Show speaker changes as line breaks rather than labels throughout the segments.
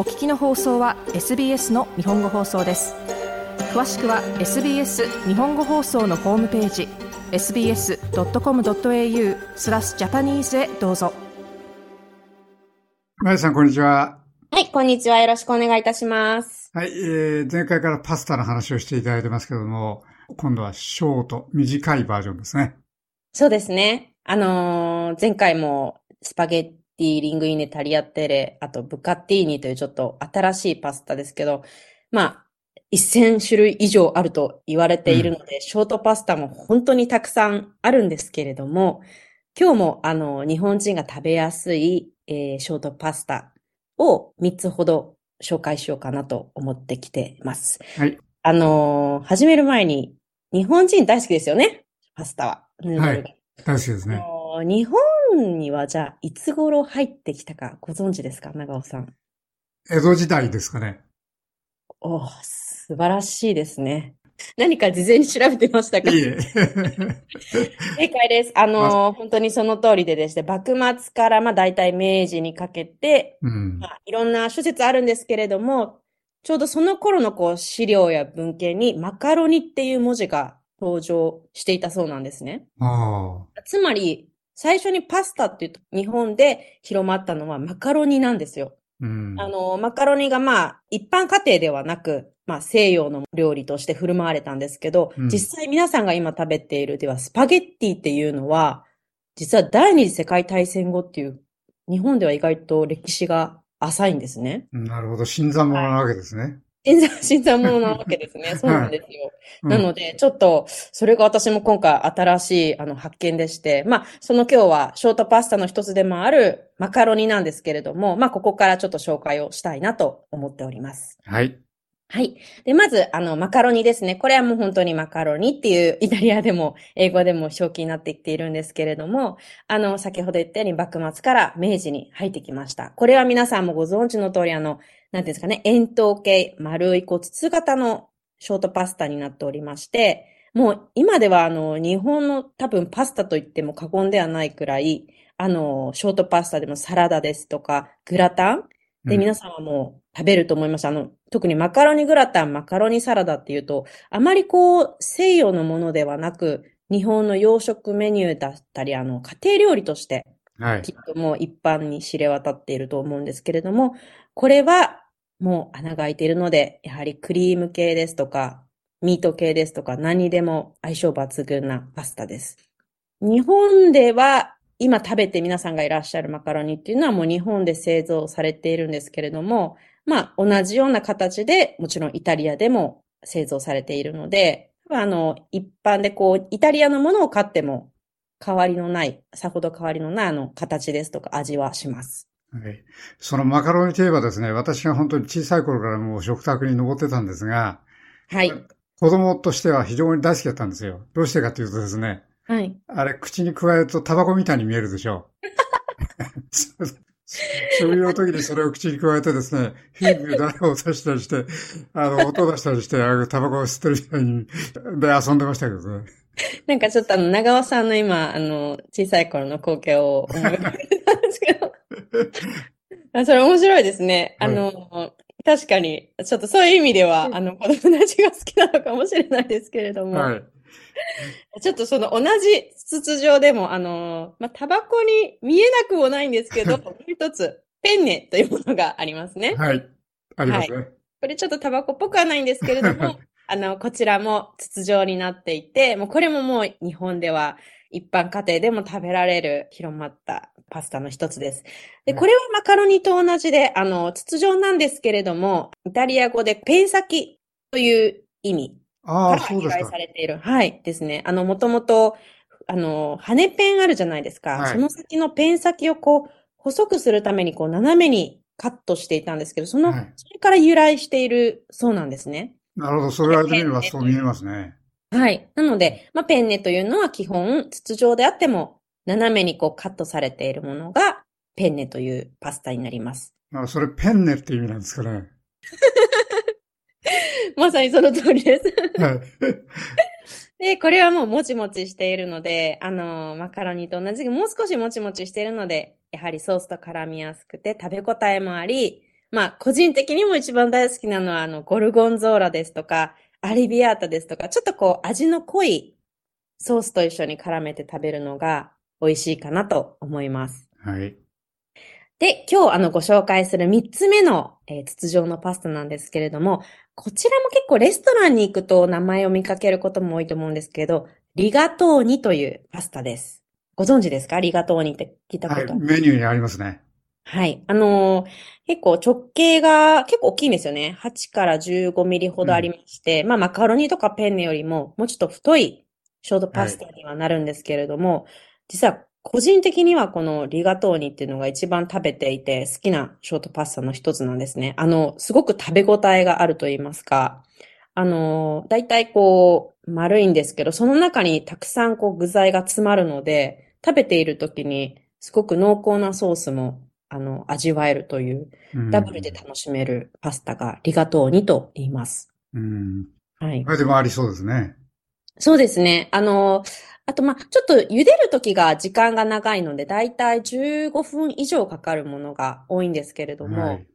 お聞きの放送は SBS の日本語放送です詳しくは SBS 日本語放送のホームページ sbs.com.au スラスジャパニーズへどうぞ
まやさん、こんにちは。
はい、こんにちは。よろしくお願いいたします。
はい、えー、前回からパスタの話をしていただいてますけども、今度はショート、短いバージョンですね。
そうですね。あのー前回もスパゲッティ、リングイネ、タリアテレ、あとブカッティーニというちょっと新しいパスタですけど、まあ、1000種類以上あると言われているので、ショートパスタも本当にたくさんあるんですけれども、今日もあの、日本人が食べやすい、えーショートパスタを3つほど紹介しようかなと思ってきています。
はい。
あのー始める前に、日本人大好きですよね。パスタは。ヌードルが
大好きですね。
あのー日本にはじゃあ、いつ頃入ってきたかご存知ですか？長尾さん。
江戸時代ですかね。
おー素晴らしいですね。何か事前に調べてましたか？
いいえ。
正解です。あのー本当にその通りでですね、幕末からまあ大体明治にかけて、
うん
ま。あ、いろんな諸説あるんですけれども、ちょうどその頃のこう資料や文献にマカロニっていう文字が登場していたそうなんですね。
あ
つまり、最初にパスタっていうと日本で広まったのはマカロニなんですよ。
あ。うん。
あの、マカロニがまあ、一般家庭ではなく、まあ、西洋の料理として振る舞われたんですけど、
うん
実際皆さんが今食べているでは、スパゲッティっていうのは、実は第二次世界大戦後っていう、日本では意外と歴史が浅いんですね。
なるほど。新参者なわけですね。
新参、新参者なわけですね。そうなんですよ。
うん
なので、ちょっと、それが私も今回新しい、あの、発見でして、まあ、その今日は、ショートパスタの一つでもあるマカロニなんですけれども、まあ、ここからちょっと紹介をしたいなと思っております。
はい。
はい。で、まず、あの、マカロニですね。これはもう本当にマカロニっていう、イタリアでも、英語でも表記になってきているんですけれども、あの、先ほど言ったように幕末から明治に入ってきました。これは皆さんもご存知の通り、あの、なんていうんですかね、円筒形、丸い、こう、筒型のショートパスタになっておりまして、もう今ではあの、日本の多分パスタと言っても過言ではないくらい、あの、ショートパスタでもサラダですとか、グラタンで、
うん
皆さんはもう食べると思います。あの、特にマカロニグラタン、マカロニサラダっていうと、あまりこう、西洋のものではなく、日本の洋食メニューだったり、あの、家庭料理として、
はい
き。っともう一般に知れ渡っていると思うんですけれども、これはもう穴が開いているので、やはりクリーム系ですとか、ミート系ですとか、何でも相性抜群なパスタです。日本では今食べて皆さんがいらっしゃるマカロニっていうのはもう日本で製造されているんですけれども、まあ同じような形でもちろんイタリアでも製造されているので、あの、一般でこう、イタリアのものを買っても変わりのない、さほど変わりのないあの形ですとか味はします。
はい。そのマカロニといえばですね、私が本当に小さい頃からもう食卓に登ってたんですが、
はい。
子供としては非常に大好きだったんですよ。どうしてかというとですね、
はい。
あれ、口に加えるとタバコみたいに見えるでしょ う。そういう時にそれを口に加えてですね、ヒープ誰を刺したりして、あの、音出したりして、あのタバコを吸ってるみたいに、で遊んでましたけどね。
なんかちょっとあの、長尾さんの今、あの、小さい頃の光景を思い。あそれ面白いですね。あの、確かに、ちょっとそういう意味では、あの、子供たちが好きなのかもしれないですけれども。
はい。
ちょっとその同じ筒状でも、あの、まあ、タバコに見えなくもないんですけど、もう一つ、ペンネというものがありますね。
はい。ありますね。
これちょっとタバコっぽくはないんですけれども、あの、こちらも筒状になっていて、もうこれももう日本では一般家庭でも食べられる広まったパスタの一つです。で、これはマカロニと同じで、あの、筒状なんですけれども、イタリア語でペン先という意味
ああ、
から由来さ。れている。はい。ですね。あの、もともと、あの、羽ペンあるじゃないですか。
はい
その先のペン先をこう、細くするためにこう、斜めにカットしていたんですけど、その、
はい
それから由来しているそうなんですね。
なるほど。それは見ればそう見えますね。
はい。なので、まあ、ペンネというのは基本、筒状であっても、斜めにこう、カットされているものが、ペンネというパスタになります。
あそれペンネって意味なんですかね？
まさにその通りです。
はい。
で、これはもうもちもちしているので、あの、マカロニと同じくもう少しもちもちしているので、やはりソースと絡みやすくて食べ応えもあり、まあ、個人的にも一番大好きなのは、あの、ゴルゴンゾーラですとか、アリビアータですとか、ちょっとこう、味の濃いソースと一緒に絡めて食べるのが美味しいかなと思います。
はい。
で、今日あのご紹介する3つ目の、えー筒状のパスタなんですけれども、こちらも結構レストランに行くと名前を見かけることも多いと思うんですけど、リガトーニというパスタです。ご存知ですか？リガトーニって聞いたこ
はい。
とある
メニューにありますね。
はい。あのー結構直径が結構大きいんですよね。8から15ミリほどありまして、まあマカロニとかペンネよりももうちょっと太いショートパスタにはなるんですけれども、実は個人的にはこのリガトーニっていうのが一番食べていて好きなショートパスタの一つなんですね。あの、すごく食べ応えがあると言いますか、あのー、だいたいこう丸いんですけど、その中にたくさんこう具材が詰まるので、食べている時にすごく濃厚なソースもあの、味わえるという、
うん
ダブルで楽しめるパスタがリガトーニと言います。
うん。
はい
こ。れでもありそうですね。
そうですね。あの、あと、まあ、ちょっと茹でる時が時間が長いので、だいたい15分以上かかるものが多いんですけれども、
はい。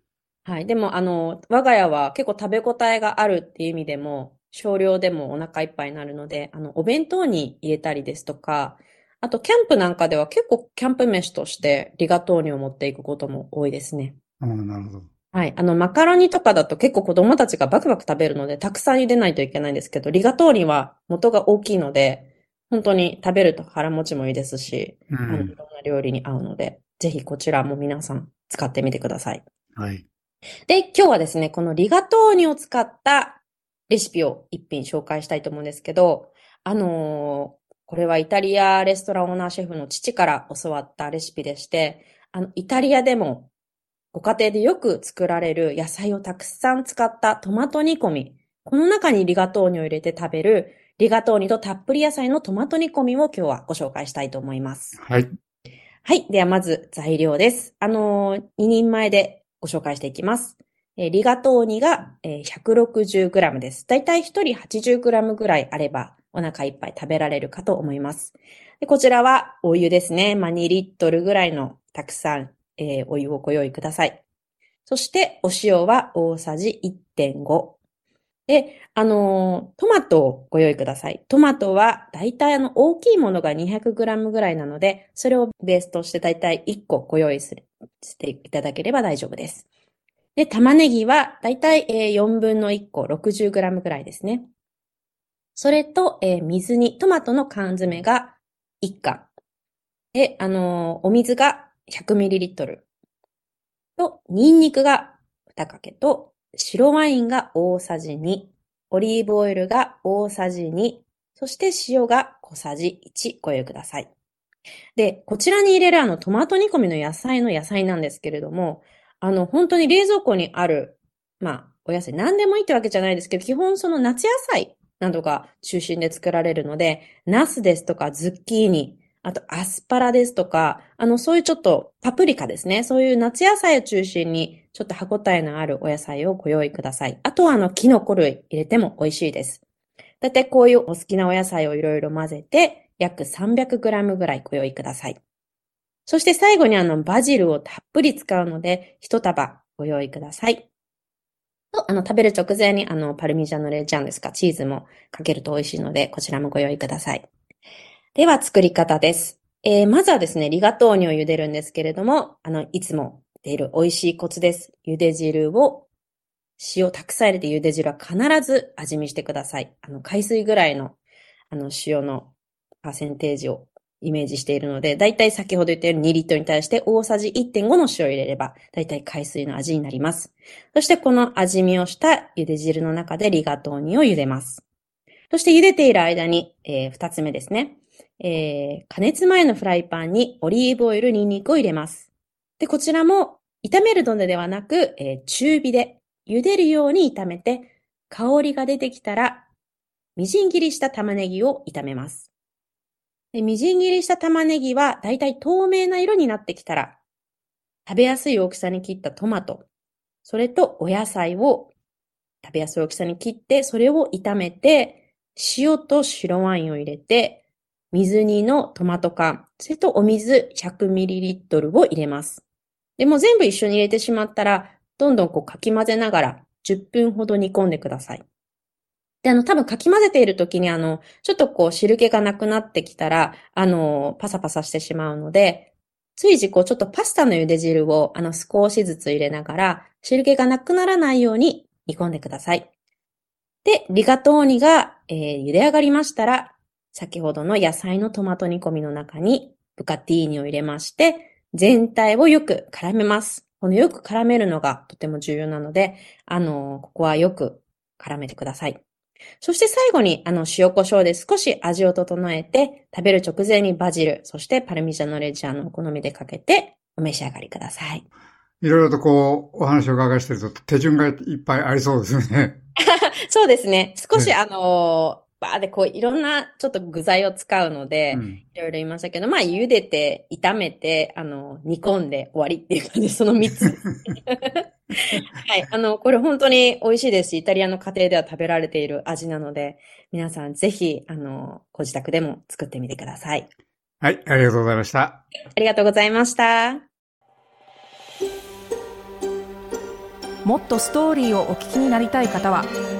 はい。でも、あの、我が家は結構食べ応えがあるっていう意味でも、少量でもお腹いっぱいになるので、あの、お弁当に入れたりですとか、あと、キャンプなんかでは結構キャンプ飯としてリガトーニを持っていくことも多いですね。
うん、なるほど。
はい。あの、マカロニとかだと結構子供たちがバクバク食べるので、たくさん茹でないといけないんですけど、リガトーニは元が大きいので、本当に食べると腹持ちもいいですし、
う
あの、い
ん。
ろんな料理に合うので、ぜひこちらも皆さん使ってみてください。
はい。
で、今日はですね、このリガトーニを使ったレシピを一品紹介したいと思うんですけど、あのーこれはイタリアレストランオーナーシェフの父から教わったレシピでして、あの、イタリアでもご家庭でよく作られる野菜をたくさん使ったトマト煮込み。この中にリガトーニを入れて食べるリガトーニとたっぷり野菜のトマト煮込みを今日はご紹介したいと思います。
はい。
はい。ではまず材料です。あのー、2人前でご紹介していきます。えーリガトーニが、えー 160g です。だいたい1人 80g ぐらいあればお腹いっぱい食べられるかと思います。でこちらはお湯ですね。まあ、2リットルぐらいのたくさん、えーお湯をご用意ください。そしてお塩は大さじ1.5。で、あのートマトをご用意ください。トマトは、だいたいあの、大きいものが 200g ぐらいなので、それをベースとしてだいたい1個ご用意するしていただければ大丈夫です。で、玉ねぎは、だいたい4分の1個、60g ぐらいですね。それと、えー水に、トマトの缶詰が1缶。で、あのーお水が 100ml。と、ニンニクが2かけと、白ワインが大さじ2、オリーブオイルが大さじ2、そして塩が小さじ1ご用意ください。で、こちらに入れるあのトマト煮込みの野菜の野菜なんですけれども、あの本当に冷蔵庫にある、まあ、お野菜何でもいいってわけじゃないですけど、基本その夏野菜などが中心で作られるので、ナスですとかズッキーニ、あとアスパラですとか、あのそういうちょっとパプリカですね。そういう夏野菜を中心にちょっと歯ごたえのあるお野菜をご用意ください。あとはあのキノコ類入れても美味しいです。だいたいこういうお好きなお野菜をいろいろ混ぜて、約 300g ぐらいご用意ください。そして最後にあのバジルをたっぷり使うので、一束ご用意ください。と、あの食べる直前にあのパルミジャノレジャンですか、チーズもかけると美味しいので、こちらもご用意ください。では作り方です。えーまずはですね、リガトーニを茹でるんですけれども、あの、いつも出る美味しいコツです。茹で汁を塩たくさん入れて茹で汁は必ず味見してください。あの、海水ぐらいの、あの、塩のパーセンテージをイメージしているので、だいたい先ほど言ったように2リットルに対して大さじ1.5の塩を入れれば、だいたい海水の味になります。そしてこの味見をした茹で汁の中でリガトーニを茹でます。そして茹でている間に、えー二つ目ですね。えー加熱前のフライパンにオリーブオイル、ニンニクを入れます。で、こちらも炒めるのではなく、えー中火で茹でるように炒めて、香りが出てきたら、みじん切りした玉ねぎを炒めます。みじん切りした玉ねぎはだいたい透明な色になってきたら、食べやすい大きさに切ったトマト、それとお野菜を食べやすい大きさに切って、それを炒めて、塩と白ワインを入れて、水煮のトマト缶、それとお水 100ml を入れます。でも全部一緒に入れてしまったら、どんどんこうかき混ぜながら10分ほど煮込んでください。で、あの、多分かき混ぜている時にあの、ちょっとこう汁気がなくなってきたら、あの、パサパサしてしまうので、随時こうちょっとパスタの茹で汁をあの少しずつ入れながら、汁気がなくならないように煮込んでください。で、リガトーニが、えー、茹で上がりましたら、先ほどの野菜のトマト煮込みの中にブカティーニを入れまして、全体をよく絡めます。このよく絡めるのがとても重要なので、あの、ここはよく絡めてください。そして最後に、あの、塩胡椒で少し味を整えて、食べる直前にバジル、そしてパルミジャノレッジャーのお好みでかけて、お召し上がりください。
いろいろとこう、お話を伺いしてると、手順がいっぱいありそうですね。
そうですね。少し、あの、バーでこういろんなちょっと具材を使うので、うん、いろいろ言いましたけど、まあ茹でて、炒めて、あの、煮込んで終わりっていう感じで、その3つ。はい。あの、これ本当に美味しいですし、イタリアの家庭では食べられている味なので、皆さんぜひ、あの、ご自宅でも作ってみてください。
はい、ありがとうございました。あ
りがとうございました。
もっとストーリーをお聞きになりたい方は